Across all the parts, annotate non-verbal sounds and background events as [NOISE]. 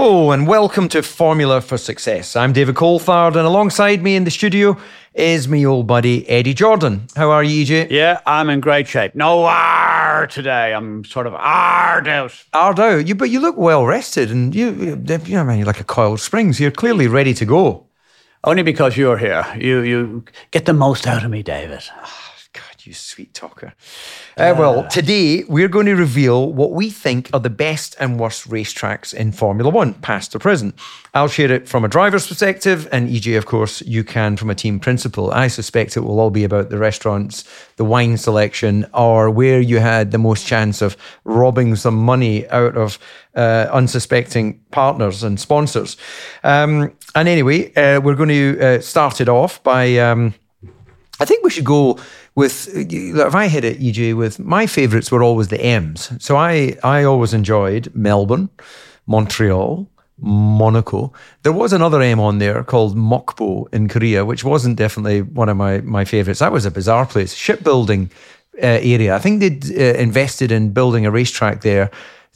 Hello and welcome to Formula for Success. I'm David Coulthard, and alongside me in the studio is my old buddy Eddie Jordan. How are you, EJ? Yeah, I'm in great shape. No R today. I'm sort of R'd out. Ardo, you but you look well rested, and you, you, you know, man, you're like a coiled springs. You're clearly ready to go. Only because you're here. You you get the most out of me, David. Ah, You sweet talker. Uh, well, today we're going to reveal what we think are the best and worst racetracks in Formula One, past or present. I'll share it from a driver's perspective, and EJ, of course, you can from a team principal. I suspect it will all be about the restaurants, the wine selection, or where you had the most chance of robbing some money out of uh, unsuspecting partners and sponsors. Um, and anyway, uh, we're going to uh, start it off by. Um, I think we should go with if I hit it, EJ, with my favourites were always the M's. So I I always enjoyed Melbourne, Montreal, Monaco. There was another M on there called Mokpo in Korea, which wasn't definitely one of my my favourites. That was a bizarre place, shipbuilding uh, area. I think they'd uh, invested in building a racetrack there,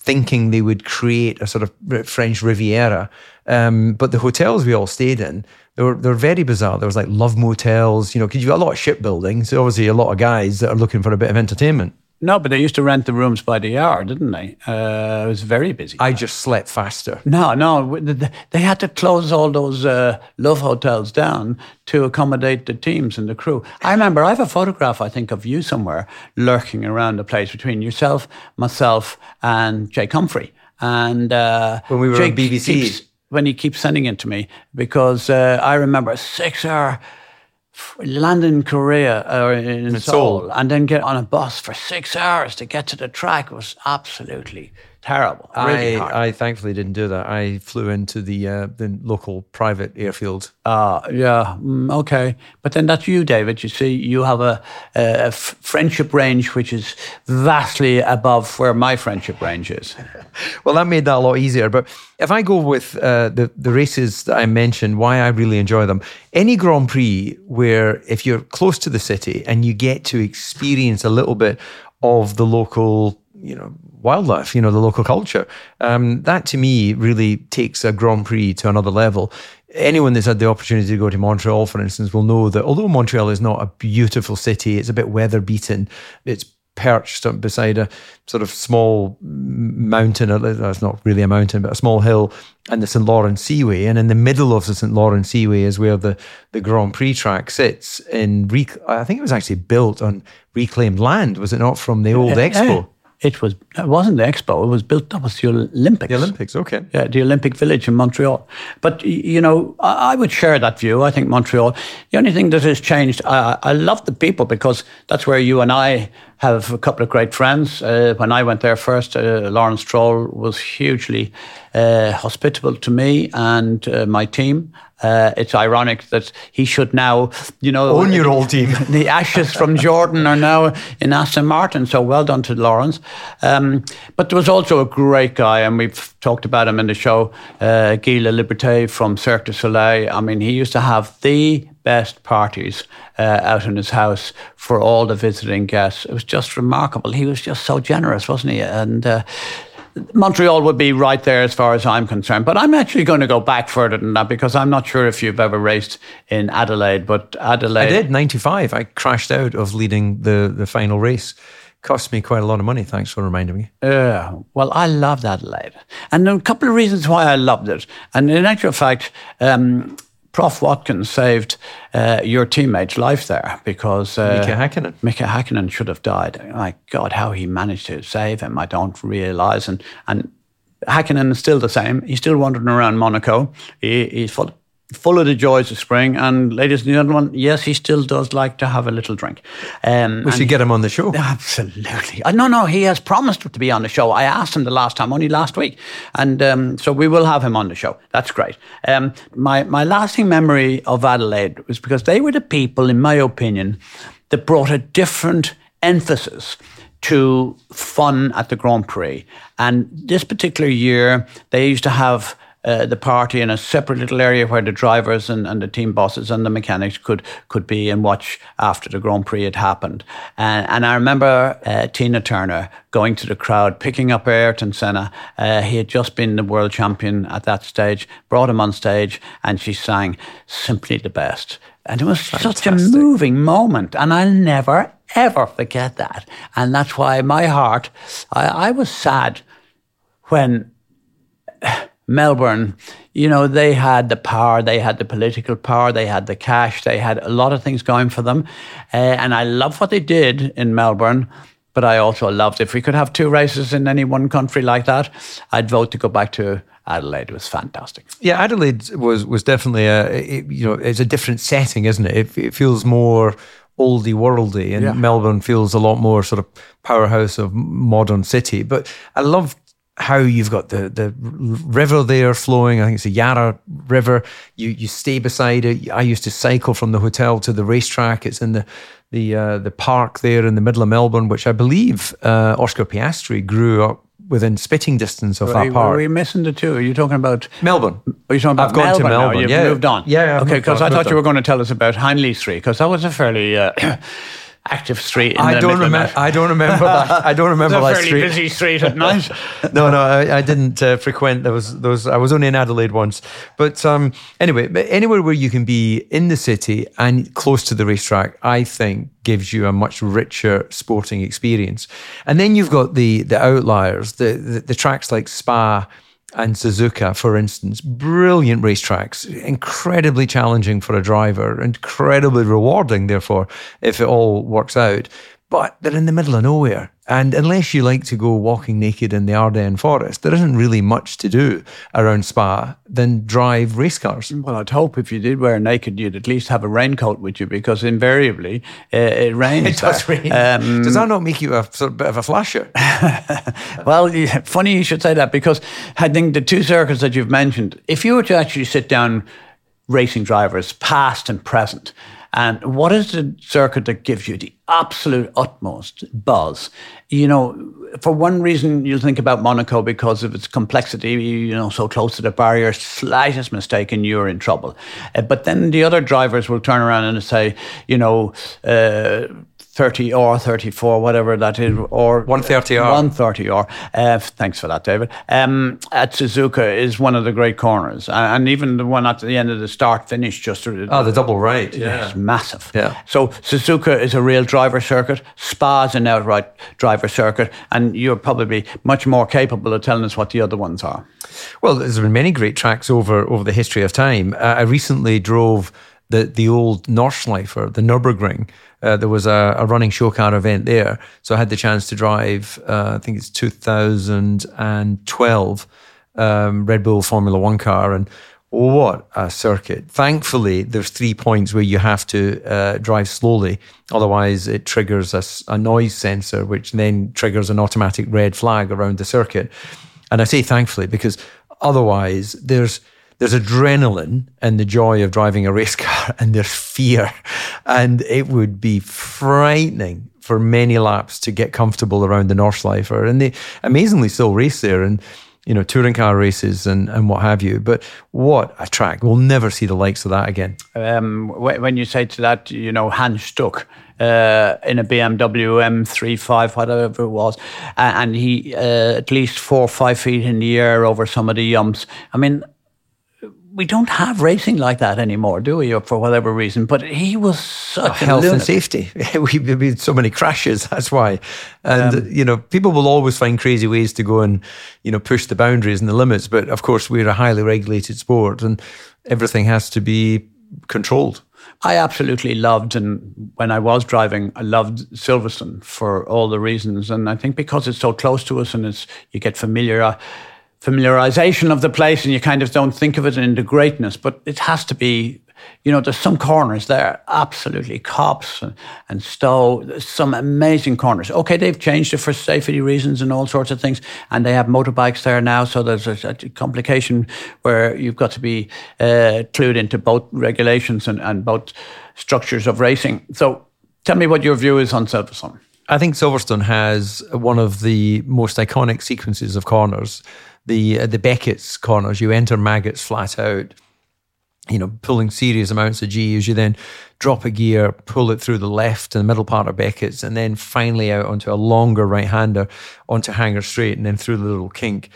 thinking they would create a sort of French Riviera. Um, but the hotels we all stayed in, they were they were very bizarre. There was like love motels, you know, because you've got a lot of shipbuilding, so obviously a lot of guys that are looking for a bit of entertainment. No, but they used to rent the rooms by the hour, didn't they? Uh, it was very busy. I just slept faster. no, no, w- th- th- they had to close all those uh, love hotels down to accommodate the teams and the crew. I remember I have a photograph, I think, of you somewhere lurking around the place between yourself, myself, and Jake Humphrey. And uh, When we were on Jake BBC. keeps- when he keeps sending it to me because uh, I remember a six hour f- land uh, in Korea or in, Seoul. Seoul, and then get on a bus for six hours to get to the track was absolutely terrible. Really I, hard. I thankfully didn't do that. I flew into the uh, the local private airfield. Uh, yeah, mm, okay. But then that's you, David. You see, you have a, a f- friendship range which is vastly above where my friendship range is. [LAUGHS] Well, that made that a lot easier. But if I go with uh, the the races that I mentioned, why I really enjoy them, any Grand Prix where if you're close to the city and you get to experience a little bit of the local, you know, wildlife, you know, the local culture, um, that to me really takes a Grand Prix to another level. Anyone that's had the opportunity to go to Montreal, for instance, will know that although Montreal is not a beautiful city, it's a bit weather beaten. It's perched up beside a sort of small mountain. It's not really a mountain, but a small hill, and the St. Lawrence Seaway. And in the middle of the St. Lawrence Seaway is where the, the Grand Prix track sits. In rec- I think it was actually built on reclaimed land, was it not, from the old expo? It was. It wasn't the expo. It was built. That was the Olympics. The Olympics, okay. Yeah, the Olympic Village in Montreal. But you know, I, I would share that view. I think Montreal. The only thing that has changed, I, I love the people because that's where you and I have a couple of great friends. Uh, when I went there first, uh, Lawrence Stroll was hugely uh, hospitable to me and uh, my team. Uh, it's ironic that he should now, you know, Own your old team. [LAUGHS] the ashes from Jordan are now in Aston Martin. So well done to Lawrence. Um, but there was also a great guy, and we've talked about him in the show, uh, Guy Laliberté from Cirque du Soleil. I mean, he used to have the best parties uh, out in his house for all the visiting guests. It was just remarkable. He was just so generous, wasn't he? And uh, Montreal would be right there as far as I'm concerned. But I'm actually going to go back further than that because I'm not sure if you've ever raced in Adelaide, but Adelaide. I did, 95. I crashed out of leading the, the final race Cost me quite a lot of money. Thanks for reminding me. Yeah, well, I loved Adelaide. And there are a couple of reasons why I loved it. And in actual fact, um, Prof Watkins saved uh, your teammate's life there because uh, Mika Hakkinen. Mika Hakkinen should have died. My God, how he managed to save him, I don't realise. And and Hakkinen is still the same. He's still wandering around Monaco. He, he's full, full of the joys of spring. And ladies and gentlemen, yes, he still does like to have a little drink. Um, We should get him on the show. Absolutely. Uh, no, no, he has promised to be on the show. I asked him the last time, only last week. And um, so we will have him on the show. That's great. Um, my, my lasting memory of Adelaide was because they were the people, in my opinion, that brought a different emphasis to fun at the Grand Prix. And this particular year, they used to have uh, the party in a separate little area where the drivers and, and the team bosses and the mechanics could could be and watch after the Grand Prix had happened. And, and I remember uh, Tina Turner going to the crowd, picking up Ayrton Senna. Uh, he had just been the world champion at that stage, brought him on stage, and she sang "Simply the Best." And it was such a moving moment, and I'll never ever forget that. And that's why my heart, I, I was sad when Melbourne, you know, they had the power, they had the political power, they had the cash, they had a lot of things going for them. Uh, and I love what they did in Melbourne, but I also loved if we could have two races in any one country like that, I'd vote to go back to Adelaide. It was fantastic. Yeah, Adelaide was was definitely a it, you know it's a different setting, isn't it? It, it feels more oldie worldy, and Yeah. Melbourne feels a lot more sort of powerhouse of modern city. But I love how you've got the the river there flowing. I think it's the Yarra River. You you stay beside it. I used to cycle from the hotel to the racetrack. It's in the the uh, the park there in the middle of Melbourne, which I believe uh, Oscar Piastri grew up within spitting distance of that park. Are we missing the two? Are you talking about Melbourne. Are you talking about I've gone to Melbourne now? You've yeah. moved on. Yeah, I've okay, because I thought you were going to tell us about Hindley Street, because that was a fairly uh, active street. In I the don't remember. that. I don't remember that. I don't [LAUGHS] remember It's a that fairly street. busy street at [LAUGHS] night. no, no, I, I didn't uh, frequent those. Those I was only in Adelaide once. But um, anyway, but anywhere where you can be in the city and close to the racetrack, I think gives you a much richer sporting experience. And then you've got the the outliers, the the, the tracks like Spa. And Suzuka, for instance, brilliant racetracks, incredibly challenging for a driver, incredibly rewarding, therefore, if it all works out. But they're in the middle of nowhere. And unless you like to go walking naked in the Ardennes forest, there isn't really much to do around Spa than drive race cars. Well, I'd hope if you did wear naked, you'd at least have a raincoat with you, because invariably uh, it [LAUGHS] rains. It does there. rain. Um, Does that not make you a sort of bit of a flasher? [LAUGHS] Well, funny you should say that because I think the two circuits that you've mentioned, if you were to actually sit down racing drivers, past and present, and what is the circuit that gives you the absolute utmost buzz? You know, for one reason, you'll think about Monaco because of its complexity, you know, so close to the barrier, slightest mistake and you're in trouble. Uh, but then the other drivers will turn around and say, you know, uh, 30 or 34, whatever that is, or 130R. 130 or uh, thanks for that, David. Um, at Suzuka is one of the great corners, and, even the one at the end of the start finish just Oh, the double right. it's massive. Yeah. So Suzuka is a real driver circuit. Spa's an outright driver circuit, and you're probably much more capable of telling us what the other ones are. Well, there's been many great tracks over over the history of time. Uh, I recently drove the the old Nordschleife, the Nurburgring. Uh, there was a, a running show car event there, so I had the chance to drive. Uh, I think it's 2012 um, Red Bull Formula One car, and what a circuit! Thankfully, there's three points where you have to uh, drive slowly, otherwise it triggers a noise sensor, which then triggers an automatic red flag around the circuit. And I say thankfully because otherwise there's there's adrenaline and the joy of driving a race [LAUGHS] car and there's fear. And it would be frightening for many laps to get comfortable around the Nordschleife. And they amazingly still race there and you know, touring car races and, and what have you. But what a track. We'll never see the likes of that again. Um, when you say to that, you know, Hans Stuck uh, in a BMW M35, whatever it was, and he uh, at least four or five feet in the air over some of the yumps. I mean, we don't have racing like that anymore, do we? Or for whatever reason. But he was such oh, health and safety. [LAUGHS] We've had so many crashes. [LAUGHS] That's why. And um, you know, people will always find crazy ways to go and you know push the boundaries and the limits. But of course, we're a highly regulated sport, and everything has to be controlled. I absolutely loved, and when I was driving, I loved Silverstone for all the reasons. And I think because it's so close to us, and it's you get familiar familiarization of the place and you kind of don't think of it in the greatness, but it has to be, you know, there's some corners there, absolutely, Copse and, and Stow, some amazing corners. Okay, they've changed it for safety reasons and all sorts of things, and they have motorbikes there now, so there's a, a complication where you've got to be uh, clued into both regulations and, and both structures of racing. So tell me what your view is on Silverstone. I think Silverstone has one of the most iconic sequences of corners the uh, the Beckett's corners. You enter Maggotts flat out, you know, pulling serious amounts of G as you then drop a gear, pull it through the left and the middle part of Beckett's, and then finally out onto a longer right hander onto Hangar Straight, and then through the little kink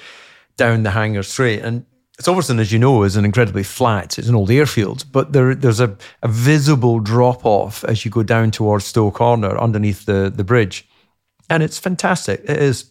down the Hangar Straight. And Silverstone, as you know, is an incredibly flat. It's an old airfield, but there, there's a, a visible drop off as you go down towards Stow Corner underneath the, the bridge. And it's fantastic. It is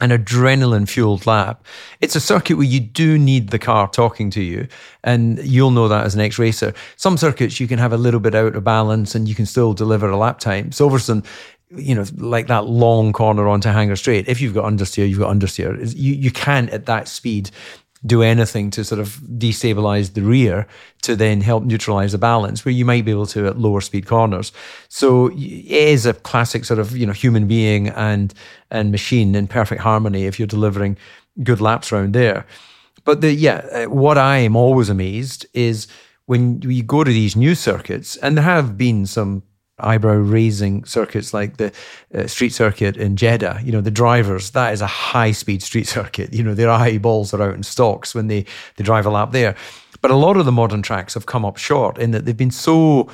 an adrenaline fueled lap. It's a circuit where you do need the car talking to you, and you'll know that as an ex racer. Some circuits you can have a little bit out of balance and you can still deliver a lap time. Silverstone, you know, like that long corner onto Hangar Straight, if you've got understeer, you've got understeer. You, you can, at that speed, do anything to sort of destabilize the rear to then help neutralize the balance where you might be able to at lower speed corners. So it is a classic sort of, you know, human being and and machine in perfect harmony if you're delivering good laps around there. But the yeah, uh, what I am always amazed is when you go to these new circuits, and there have been some eyebrow raising circuits like the uh, street circuit in Jeddah. You know, the drivers, that is a high speed street [LAUGHS] circuit. You know, their eyeballs are out in stocks when they, they drive a lap there. But a lot of the modern tracks have come up short in that they've been so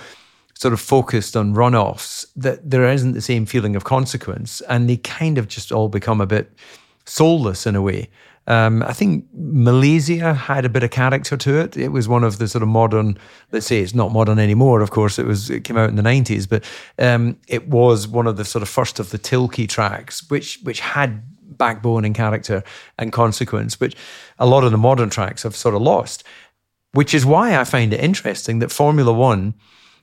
sort of focused on runoffs that there isn't the same feeling of consequence. And they kind of just all become a bit soulless in a way. Um, I think Malaysia had a bit of character to it. It was one of the sort of modern, let's say it's not modern anymore, of course, it was it came out in the 90s, but um, it was one of the sort of first of the Tilke tracks, which which had backbone and character and consequence, which a lot of the modern tracks have sort of lost. Which is why I find it interesting that Formula One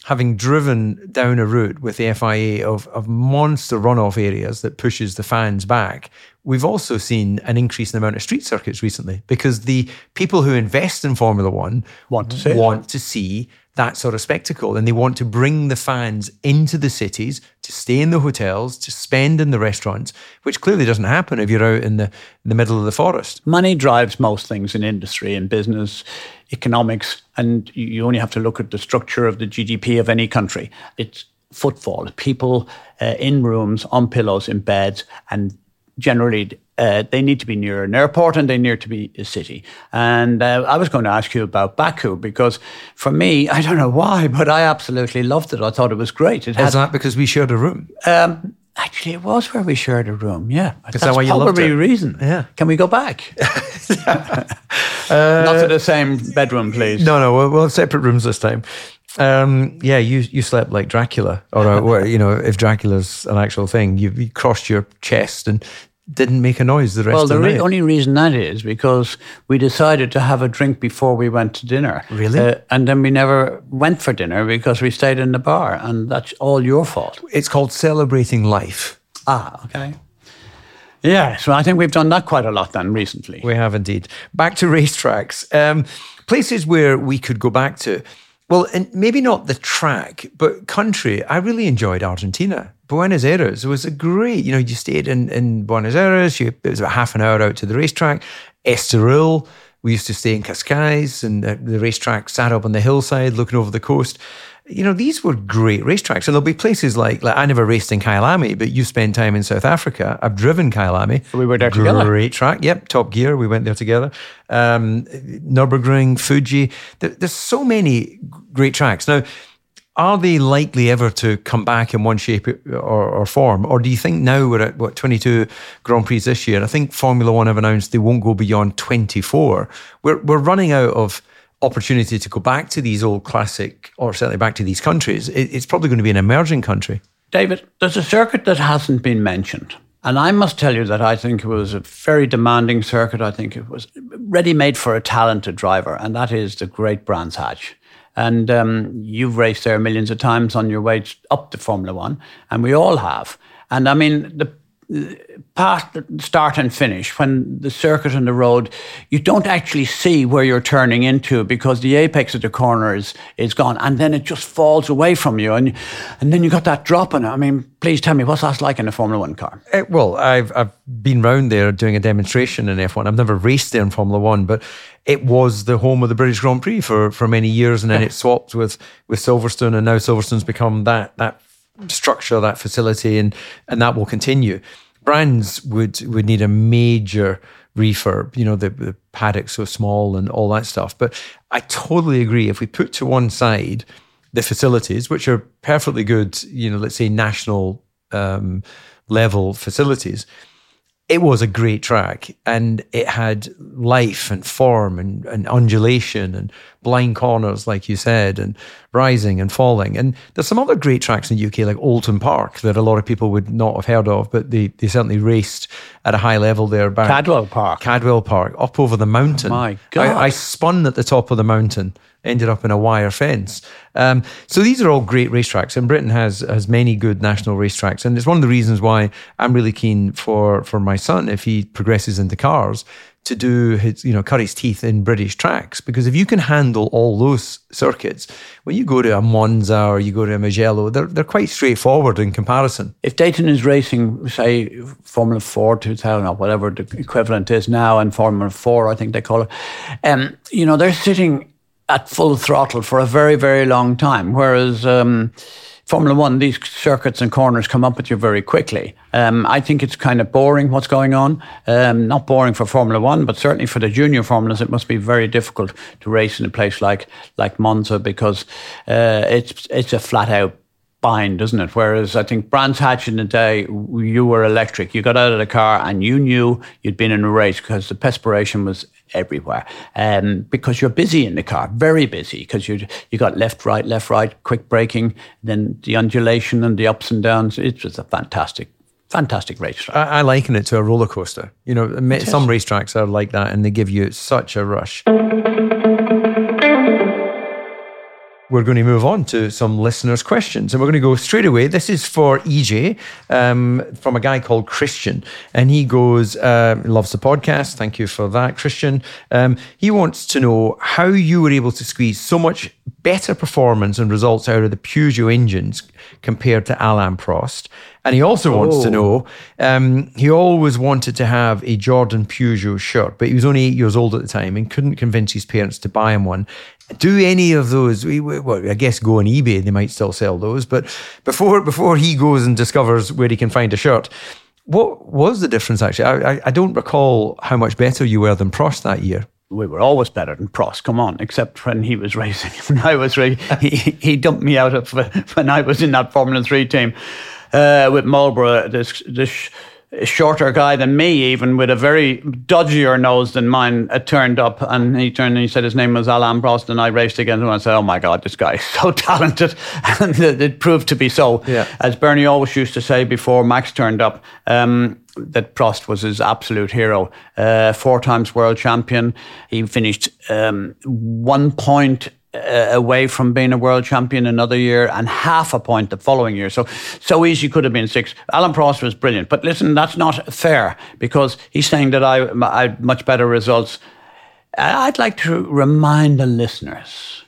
having driven down a route with the FIA of, of monster runoff areas that pushes the fans back, we've also seen an increase in the amount of street circuits recently because the people who invest in Formula One want to see, want to see that sort of spectacle and they want to bring the fans into the cities to stay in the hotels to spend in the restaurants which clearly doesn't happen if you're out in the, in the middle of the forest. Money drives most things in industry and business economics and you only have to look at the structure of the gdp of any country it's footfall people uh, in rooms on pillows in beds and generally uh, they need to be near an airport and they need to be a city. And uh, I was going to ask you about Baku because for me, I don't know why, [LAUGHS] but I absolutely loved it. I thought it was great. It had, Is that because we shared a room? Um, actually, it was where we shared a room. Yeah, is that why you loved it? Probably reason. Yeah. Can we go back? [LAUGHS] uh, Not to the same bedroom, please. No, no. We'll, we'll have separate rooms this time. Um, yeah, you you slept like Dracula, or, or you know, if Dracula's an actual thing, you, you, crossed your chest and didn't make a noise the rest well, of the. Well, the only reason that is because we decided to have a drink before we went to dinner. Really? Uh, and then we never went for dinner because we stayed in the bar, and that's all your fault. It's called celebrating life. Ah, okay. Yeah, so I think we've done that quite a lot then recently. We have indeed. Back to racetracks. Um, places where we could go back to. Well, and maybe not the track, but country. I really enjoyed Argentina. Buenos Aires was a great, you know, you stayed in, in Buenos Aires, you, it was about half an hour out to the racetrack. Estoril, we used to stay in Cascais and the, the racetrack sat up on the hillside looking over the coast. You know, these were great racetracks. And there'll be places like, like I never raced in Kyalami, but you spent time in South Africa. I've driven Kyalami. We were there together. Great track. Yep, Top Gear. We went there together. Um, Nürburgring, Fuji. There, there's so many great tracks. Now, are they likely ever to come back in one shape or, or, form? Or do you think now we're at what 22 Grand Prix this year? I think Formula One have announced they won't go beyond 24. We're we're running out of opportunity to go back to these old classic, or certainly back to these countries, it, it's probably going to be an emerging country. David, there's a circuit that hasn't been mentioned. And I must tell you that I think it was a very demanding circuit. I think it was ready made for a talented driver, and that is the Great Brands Hatch. And um, you've raced there millions of times on your way up to Formula One, and we all have. And I mean, the past start and finish, when the circuit and the road, you don't actually see where you're turning into because the apex of the corner is, is gone and then it just falls away from you. And, and then you got that drop in it. I mean, please tell me, what's that like in a Formula One car? Uh, well, I've, I've been round there doing a demonstration in F1. I've never raced there in Formula One, but it was the home of the British Grand Prix for, for many years. And then it swapped with, with Silverstone and now Silverstone's become that, that structure, that facility, and and that will continue. Brands would would need a major refurb, you know, the, the paddock so small and all that stuff. But I totally agree. If we put to one side the facilities, which are perfectly good, you know, let's say national um, level facilities, it was a great track and it had life and form and, and, undulation and blind corners, like you said, and rising and falling. And there's some other great tracks in the UK, like Oulton Park, that a lot of people would not have heard of, but they, they certainly raced at a high level there. Back. Cadwell Park. Cadwell Park, up over the mountain. Oh my God. I, I spun at the top of the mountain ended up in a wire fence. Um, so these are all great racetracks, and Britain has has many good national racetracks, and it's one of the reasons why I'm really keen for for my son if he progresses into cars to do his you know cut his teeth in British tracks because if you can handle all those circuits, when you go to a Monza or you go to a Mugello, they're they're quite straightforward in comparison. If Dayton is racing, say Formula Four, two thousand or whatever the equivalent is now, and Formula Four, I think they call it, um, you know they're sitting at full throttle for a very, very long time. Whereas um, Formula One, these circuits and corners come up with you very quickly. Um, I think it's kind of boring what's going on. Um, not boring for Formula One, but certainly for the junior formulas, it must be very difficult to race in a place like like Monza because uh, it's it's a flat out bind, doesn't it? Whereas I think Brands Hatch in the day, you were electric. You got out of the car and you knew you'd been in a race because the perspiration was everywhere. Um, because you're busy in the car, very busy, because you you got left, right, left, right, quick braking, then the undulation and the ups and downs. It was a fantastic fantastic racetrack. I, I, liken it to a roller coaster. You know, some racetracks are like that, and they give you such a rush. We're going to move on to some listeners' questions. And we're going to go straight away. This is for EJ um, from a guy called Christian. And he goes, uh, loves the podcast. Thank you for that, Christian. Um, he wants to know how you were able to squeeze so much better performance and results out of the Peugeot engines compared to Alain Prost. And he also wants oh. to know um, he always wanted to have a Jordan Peugeot shirt, but he was only eight years old at the time and couldn't convince his parents to buy him one. Do any of those? Well, I guess go on eBay; they might still sell those. But before before he goes and discovers where he can find a shirt, what was the difference actually? I, I don't recall how much better you were than Prost that year we were always better than Prost. Come on, except when he was [LAUGHS] racing. When I was racing, he, he dumped me out of [LAUGHS] when I was in that Formula Three team uh, with Marlboro. This this shorter guy than me, even with a very dodgier nose than mine, it turned up and he turned and he said his name was Alain Prost and I raced against him and I said, oh my God, this guy is so [LAUGHS] talented. [LAUGHS] and it proved to be so. Yeah. As Bernie always used to say before Max turned up, um, that Prost was his absolute hero. Uh, four times world champion. He finished um, one point uh, away from being a world champion another year and half a point the following year. So, so easy could have been six. Alan Prost was brilliant. But listen, that's not fair because he's saying that I, I had much better results. I'd like to remind the listeners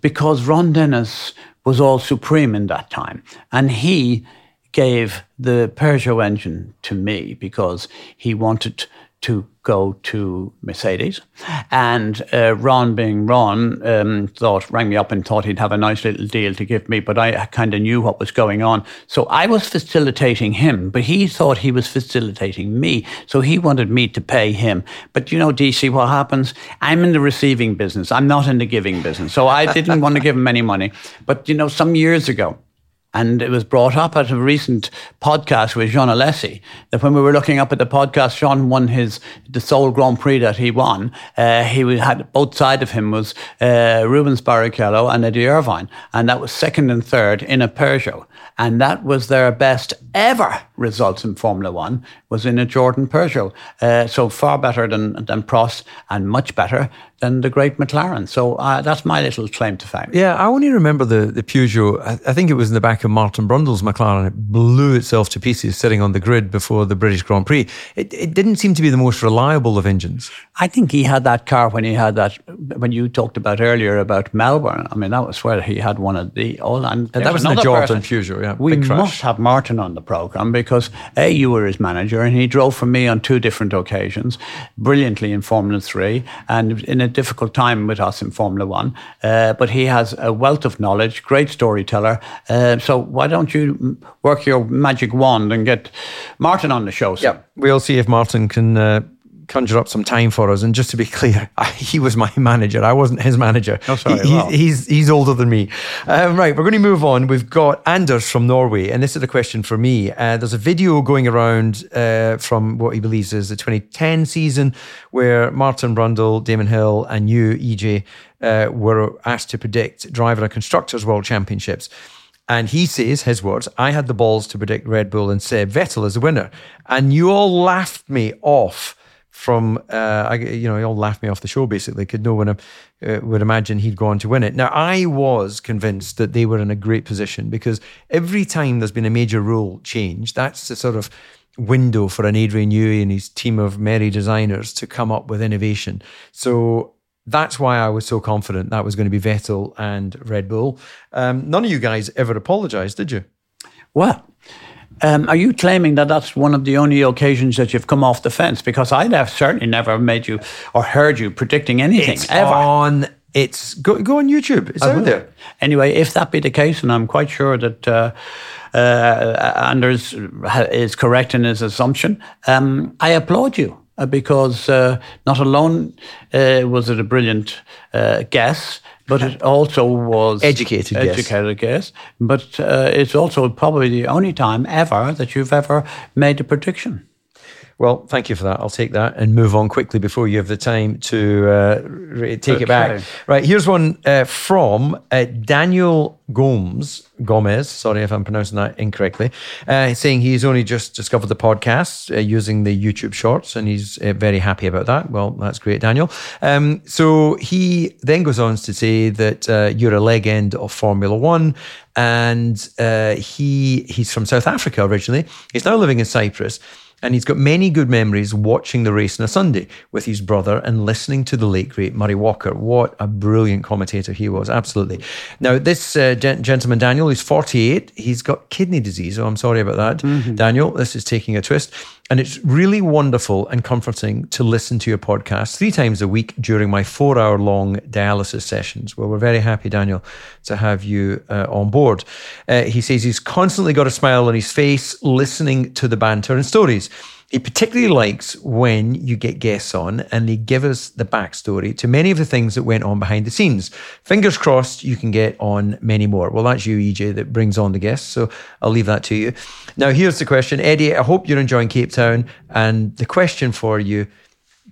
because Ron Dennis was all supreme in that time. And he gave the Peugeot engine to me because he wanted to go to Mercedes. And uh, Ron, being Ron, um, thought rang me up and thought he'd have a nice little deal to give me, but I kind of knew what was going on. So I was facilitating him, but he thought he was facilitating me. So he wanted me to pay him. But you know, DC, what happens? I'm in the receiving business. I'm not in the giving business. So I didn't want to give him any money. But you know, some years ago, And it was brought up at a recent podcast with Jean Alesi that when we were looking up at the podcast, Jean won his the sole Grand Prix that he won. Uh, he had both sides of him was uh, Rubens Barrichello and Eddie Irvine, and that was second and third in a Peugeot, and that was their best ever results in Formula One was in a Jordan Peugeot. Uh, so far better than than Prost and much better than the great McLaren. So uh, that's my little claim to fame. Yeah, I only remember the, the Peugeot. I, I, think it was in the back of Martin Brundle's McLaren. It blew itself to pieces sitting on the grid before the British Grand Prix. It, it didn't seem to be the most reliable of engines. I think he had that car when he had that, when you talked about earlier about Melbourne. I mean, that was where he had one of the all. And, that was in the Jordan Peugeot, yeah. We must have Martin on the programme because A, you were his manager and he drove for me on two different occasions, brilliantly in Formula 3 and in a difficult time with us in Formula One, uh, but he has a wealth of knowledge, great storyteller. Uh, so why don't you work your magic wand and get Martin on the show? Yeah, we'll see if Martin can. Conjure up some time for us. And just to be [LAUGHS] clear, I, he was my manager. I wasn't his manager. Oh, sorry. He, he's, he's older than me. Um, right, we're going to move on. We've got Anders from Norway. And this is a question for me. Uh, there's a video going around uh, from what he believes is the 2010 season where Martin Brundle, Damon Hill, and you, EJ, uh, were asked to predict driver and constructors world championships. And he says, his words, I had the balls to predict Red Bull and said Vettel as the winner. And you all laughed me off from uh, I, you know, he all laughed me off the show basically. Could no one uh, would imagine he'd go on to win it. Now I was convinced that they were in a great position because every time there's been a major rule change, that's the sort of window for an Adrian Newey and his team of merry designers to come up with innovation. So that's why I was so confident that was going to be Vettel and Red Bull. Um, none of you guys ever apologized, did you? Well, um, are you claiming that that's one of the only occasions that you've come off the fence? Because I'd have certainly never made you or heard you predicting anything it's ever. On it's go, go on YouTube. It's I out will. there. Anyway, if that be the case, and I'm quite sure that uh, uh, Anders is correct in his assumption, um, I applaud you uh, because uh, not alone uh, was it a brilliant uh, guess but it also was educated, educated guess. But uh, it's also probably the only time ever that you've ever made a prediction. Well, thank you for that. I'll take that and move on quickly before you have the time to uh, take okay. it back. Right, here's one uh, from uh, Daniel Gomes, Gomez, sorry if I'm pronouncing that incorrectly, uh, saying he's only just discovered the podcast uh, using the YouTube shorts and he's uh, very happy about that. Well, that's great, Daniel. Um, so he then goes on to say that you're a legend of Formula One and he he's from South Africa originally. He's now living in Cyprus and he's got many good memories watching the race on a Sunday with his brother and listening to the late great Murray Walker. What a brilliant commentator he was, absolutely. Now, this uh, gent- gentleman, Daniel, he's 48. He's got kidney disease. Oh, I'm sorry about that. Mm-hmm. Daniel, this is taking a twist. And it's really wonderful and comforting to listen to your podcast three times a week during my four hour long dialysis sessions. Well, we're very happy, Daniel, to have you uh, on board. Uh, he says he's constantly got a smile on his face listening to the banter and stories. He particularly likes when you get guests on and they give us the backstory to many of the things that went on behind the scenes. Fingers crossed you can get on many more. Well, that's you, EJ, that brings on the guests. So I'll leave that to you. Now, here's the question. Eddie, I hope you're enjoying Cape Town. And the question for you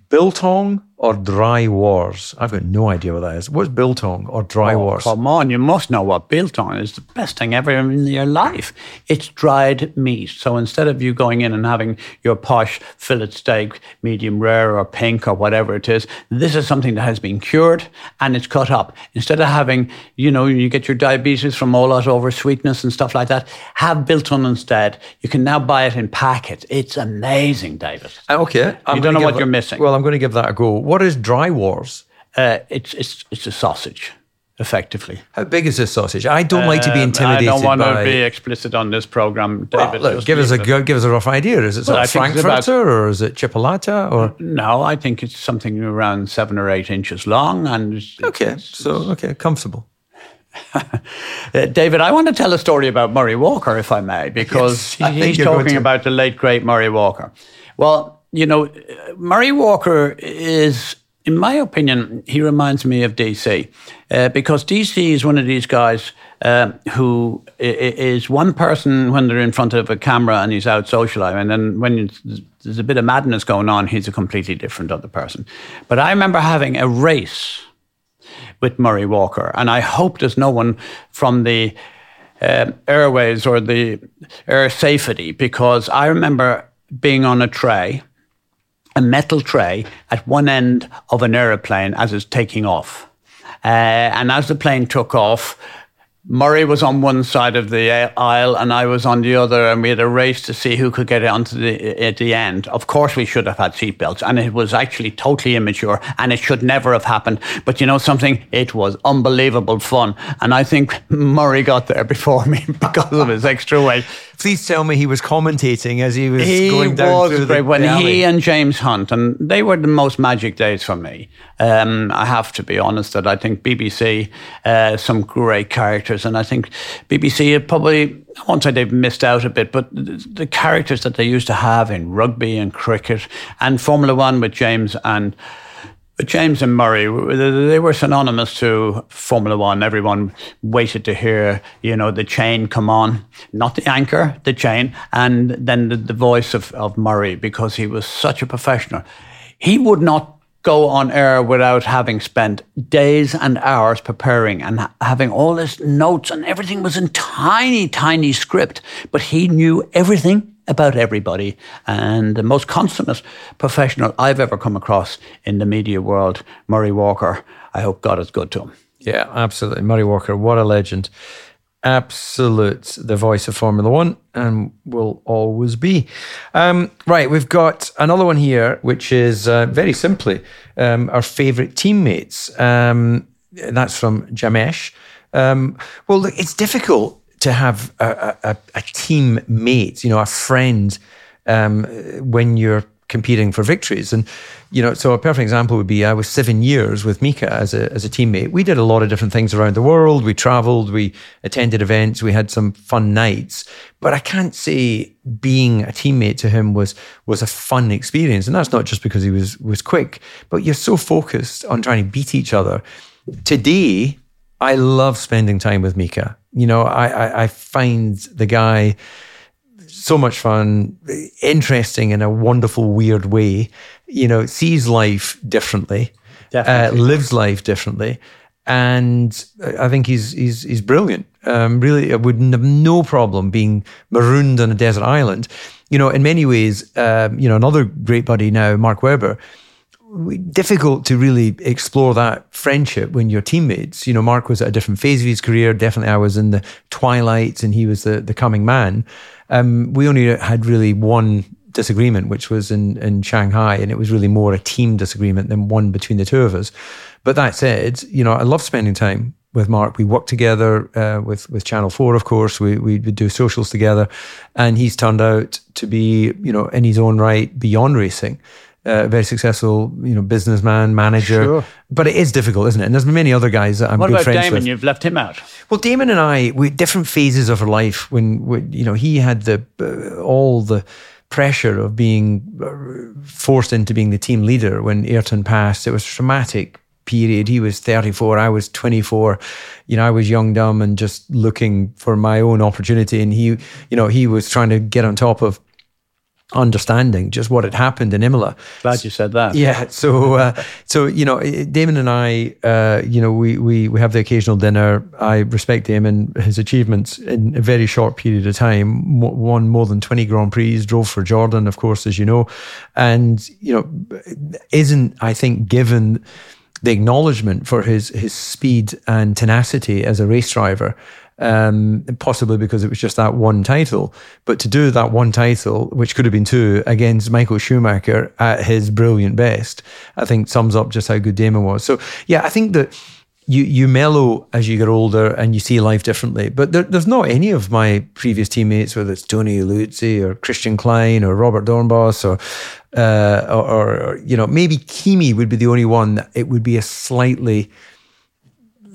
Biltong or Droëwors? I've got no idea what that is. What's Biltong or Dry oh, Wars? Come on, you must know what Biltong is. The best thing ever in your life. It's dried meat. So instead of you going in and having your posh fillet steak, medium rare or pink or whatever it is, this is something that has been cured and it's cut up. Instead of having, you know, you get your diabetes from all that over sweetness and stuff like that, have Biltong instead. You can now buy it in packets. It's amazing, David. Uh, okay. I'm you don't know what you're missing. Well, I'm going to give that a go what is Droëwors? Uh, it's it's it's a sausage, effectively. How big is this sausage? I don't like to be intimidated. Um, I don't want by... to be explicit on this program, David. Well, look, give us a it. give us a rough idea. Is it sort well, of Frankfurter about, or is it chipolata or? No, I think it's something around seven or eight inches long, and it's, okay, it's, so okay, comfortable. [LAUGHS] uh, David, I want to tell a story about Murray Walker, if I may, because yes, he's talking about the late great Murray Walker. Well, you know, Murray Walker is in my opinion, he reminds me of DC uh, because DC is one of these guys uh, who is one person when they're in front of a camera and he's out socializing, and then when there's a bit of madness going on, he's a completely different other person. But I remember having a race with Murray Walker, and I hope there's no one from the uh, airways or the air safety because I remember being on a tray a metal tray at one end of an aeroplane as it's taking off. Uh, and as the plane took off, Murray was on one side of the aisle and I was on the other, and we had a race to see who could get it onto the at the end. Of course, we should have had seatbelts, and it was actually totally immature, and it should never have happened. But you know something? It was unbelievable fun, and I think Murray got there before me [LAUGHS] because of his extra weight. Please tell me he was commentating as he was he going down was through great the, when the he and James Hunt, and they were the most magic days for me. Um, I have to be honest that I think BBC, uh, some great characters, and I think BBC have probably I won't say they've missed out a bit, but the, characters that they used to have in rugby and cricket and Formula One with James and. James and Murray, they were synonymous to Formula One. Everyone waited to hear, you know, the chain come on, not the anchor, the chain, and then the, the voice of, of Murray because he was such a professional. He would not go on air without having spent days and hours preparing and having all his notes and everything was in tiny, tiny script. But he knew everything about everybody and the most consummate professional I've ever come across in the media world, Murray Walker. I hope God is good to him. Yeah, absolutely. Murray Walker, what a legend. Absolute, the voice of Formula One, and will always be. Um, right, we've got another one here, which is uh, very simply um, our favourite teammates. Um, that's from Jamesh. Um, well, it's difficult to have a, a, a team mate, you know, a friend um, when you're competing for victories. And, you know, so a perfect example would be I was seven years with Mika as a, as a teammate. We did a lot of different things around the world. We traveled, we attended events, we had some fun nights. But I can't say being a teammate to him was was a fun experience. And that's not just because he was was quick, but you're so focused on trying to beat each other. Today, I love spending time with Mika. You know, I, I, I find the guy so much fun, interesting in a wonderful, weird way. You know, sees life differently, uh, lives life differently, and I think he's he's he's brilliant. Um, really, I would have no problem being marooned on a desert island. You know, in many ways, um, you know, another great buddy now, Mark Webber, Difficult to really explore that friendship when you're teammates. You know, Mark was at a different phase of his career. Definitely, I was in the twilight, and he was the the coming man. Um, we only had really one disagreement, which was in, in Shanghai, and it was really more a team disagreement than one between the two of us. But that said, you know, I love spending time with Mark. We worked together uh, with with Channel Four, of course. We we do socials together, and he's turned out to be, you know, in his own right, beyond racing. Uh, a very successful, you know, businessman, manager. Sure. But it is difficult, isn't it? And there's many other guys that I'm What good about friends Damon? with. You've left him out. Well, Damon and I, we different phases of our life. When, when you know, he had the uh, all the pressure of being uh, forced into being the team leader when Ayrton passed. It was a traumatic period. He was 34, I was 24. You know, I was young, dumb, and just looking for my own opportunity. And he, you know, he was trying to get on top of understanding just what had happened in Imola. Glad you said that. Yeah. So, uh, so you know, Damon and I, uh, you know, we we we have the occasional dinner. I respect Damon, his achievements in a very short period of time. Won more than twenty Grand Prix, drove for Jordan, of course, as you know, and you know, isn't I think given the acknowledgement for his his speed and tenacity as a race driver. Um, possibly because it was just that one title, but to do that one title, which could have been two, against Michael Schumacher at his brilliant best, I think sums up just how good Damon was. So yeah, I think that you you mellow as you get older and you see life differently. But there, there's not any of my previous teammates, whether it's Tony Liuzzi or Christian Klien or Robert Doornbos or, uh, or or you know maybe Kimi would be the only one that it would be a slightly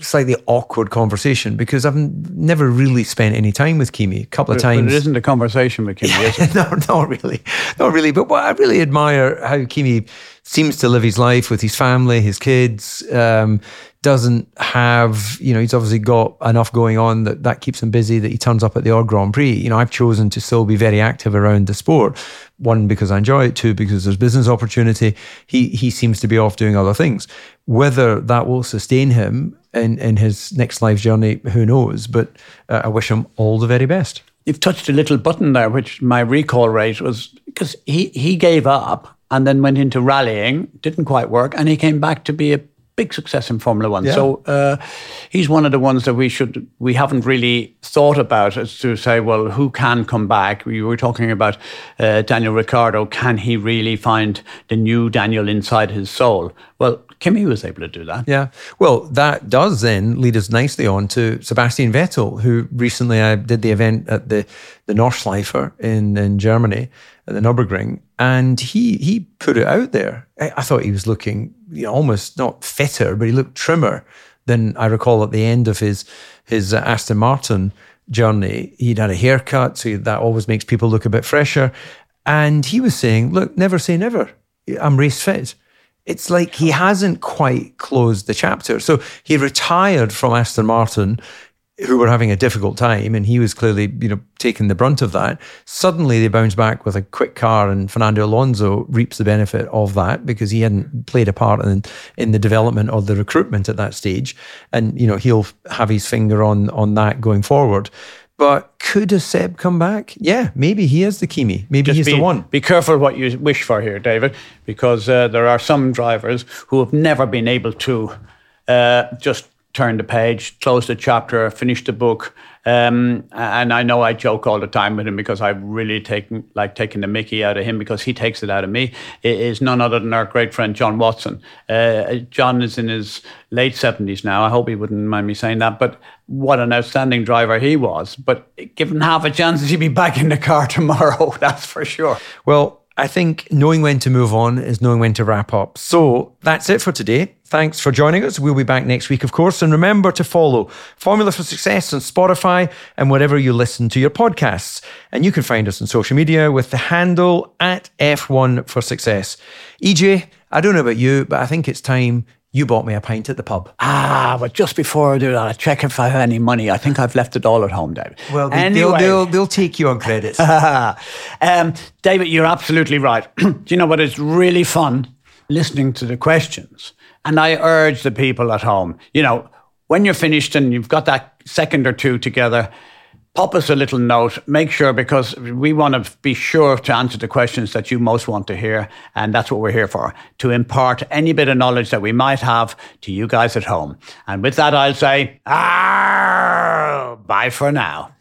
slightly awkward conversation because I've never really spent any time with Kimi. A couple of But- times. But it isn't a conversation with Kimi, is it? [LAUGHS] no, not really. Not really. But what I really admire how Kimi seems to live his life with his family, his kids. Um, doesn't have, you know, he's obviously got enough going on that that keeps him busy. That he turns up at the odd Grand Prix. You know, I've chosen to still be very active around the sport. One because I enjoy it. Two because there's business opportunity. He he seems to be off doing other things. Whether that will sustain him in in his next life journey, who knows? But uh, I wish him all the very best. You've touched a little button there, which my recall rate was because he, he gave up and then went into rallying, didn't quite work, and he came back to be a big success in Formula One. Yeah. So uh, he's one of the ones that we should we haven't really thought about as to say, well, who can come back? We were talking about uh, Daniel Ricciardo. Can he really find the new Daniel inside his soul? Well, Kimi was able to do that. Yeah. Well, that does then lead us nicely on to Sebastian Vettel, who recently I did the event at the the Nordschleife in in Germany at the Nürburgring, and he he put it out there. I, I thought he was looking you know, almost not fitter, but he looked trimmer than I recall at the end of his his uh, Aston Martin journey. He'd had a haircut, so that always makes people look a bit fresher. And he was saying, "Look, never say never. I'm race fit." It's like he hasn't quite closed the chapter. So he retired from Aston Martin, who were having a difficult time, and he was clearly, you know, taking the brunt of that. Suddenly they bounce back with a quick car, and Fernando Alonso reaps the benefit of that because he hadn't played a part in in the development or the recruitment at that stage, and you know he'll have his finger on on that going forward. But could a Seb come back? Yeah, maybe he is the Kimi. Maybe Just he's be, the one. Be careful what you wish for here, David, because uh, there are some drivers who have never been able to uh, just turn the page, close the chapter, finish the book. Um, and I know I joke all the time with him because I've really taken like taking the Mickey out of him because he takes it out of me. It is none other than our great friend John Watson. Uh, John is in his late seventies now. I hope he wouldn't mind me saying that. But what an outstanding driver he was. But given half a chance, he'd be back in the car [LAUGHS] tomorrow. That's for sure. Well, I think knowing when to move on is knowing when to wrap up. So that's it for today. Thanks for joining us. We'll be back next week, of course. And remember to follow Formula for Success on Spotify and wherever you listen to your podcasts. And you can find us on social media with the handle at F1 for Success. EJ, I don't know about you, but I think it's time you bought me a pint at the pub. Ah, but just before I do that, I check if I have any money. I think I've left it all at home, David. Well, they, anyway, they'll, they'll, they'll take you on credits. [LAUGHS] um, David, you're absolutely right. [CLEARS THROAT] do you know what? It's really fun listening to the questions. And I urge the people at home, you know, when you're finished and you've got that second or two together, pop us a little note. Make sure because we want to be sure to answer the questions that you most want to hear. And that's what we're here for to impart any bit of knowledge that we might have to you guys at home. And with that, I'll say, ah, bye for now.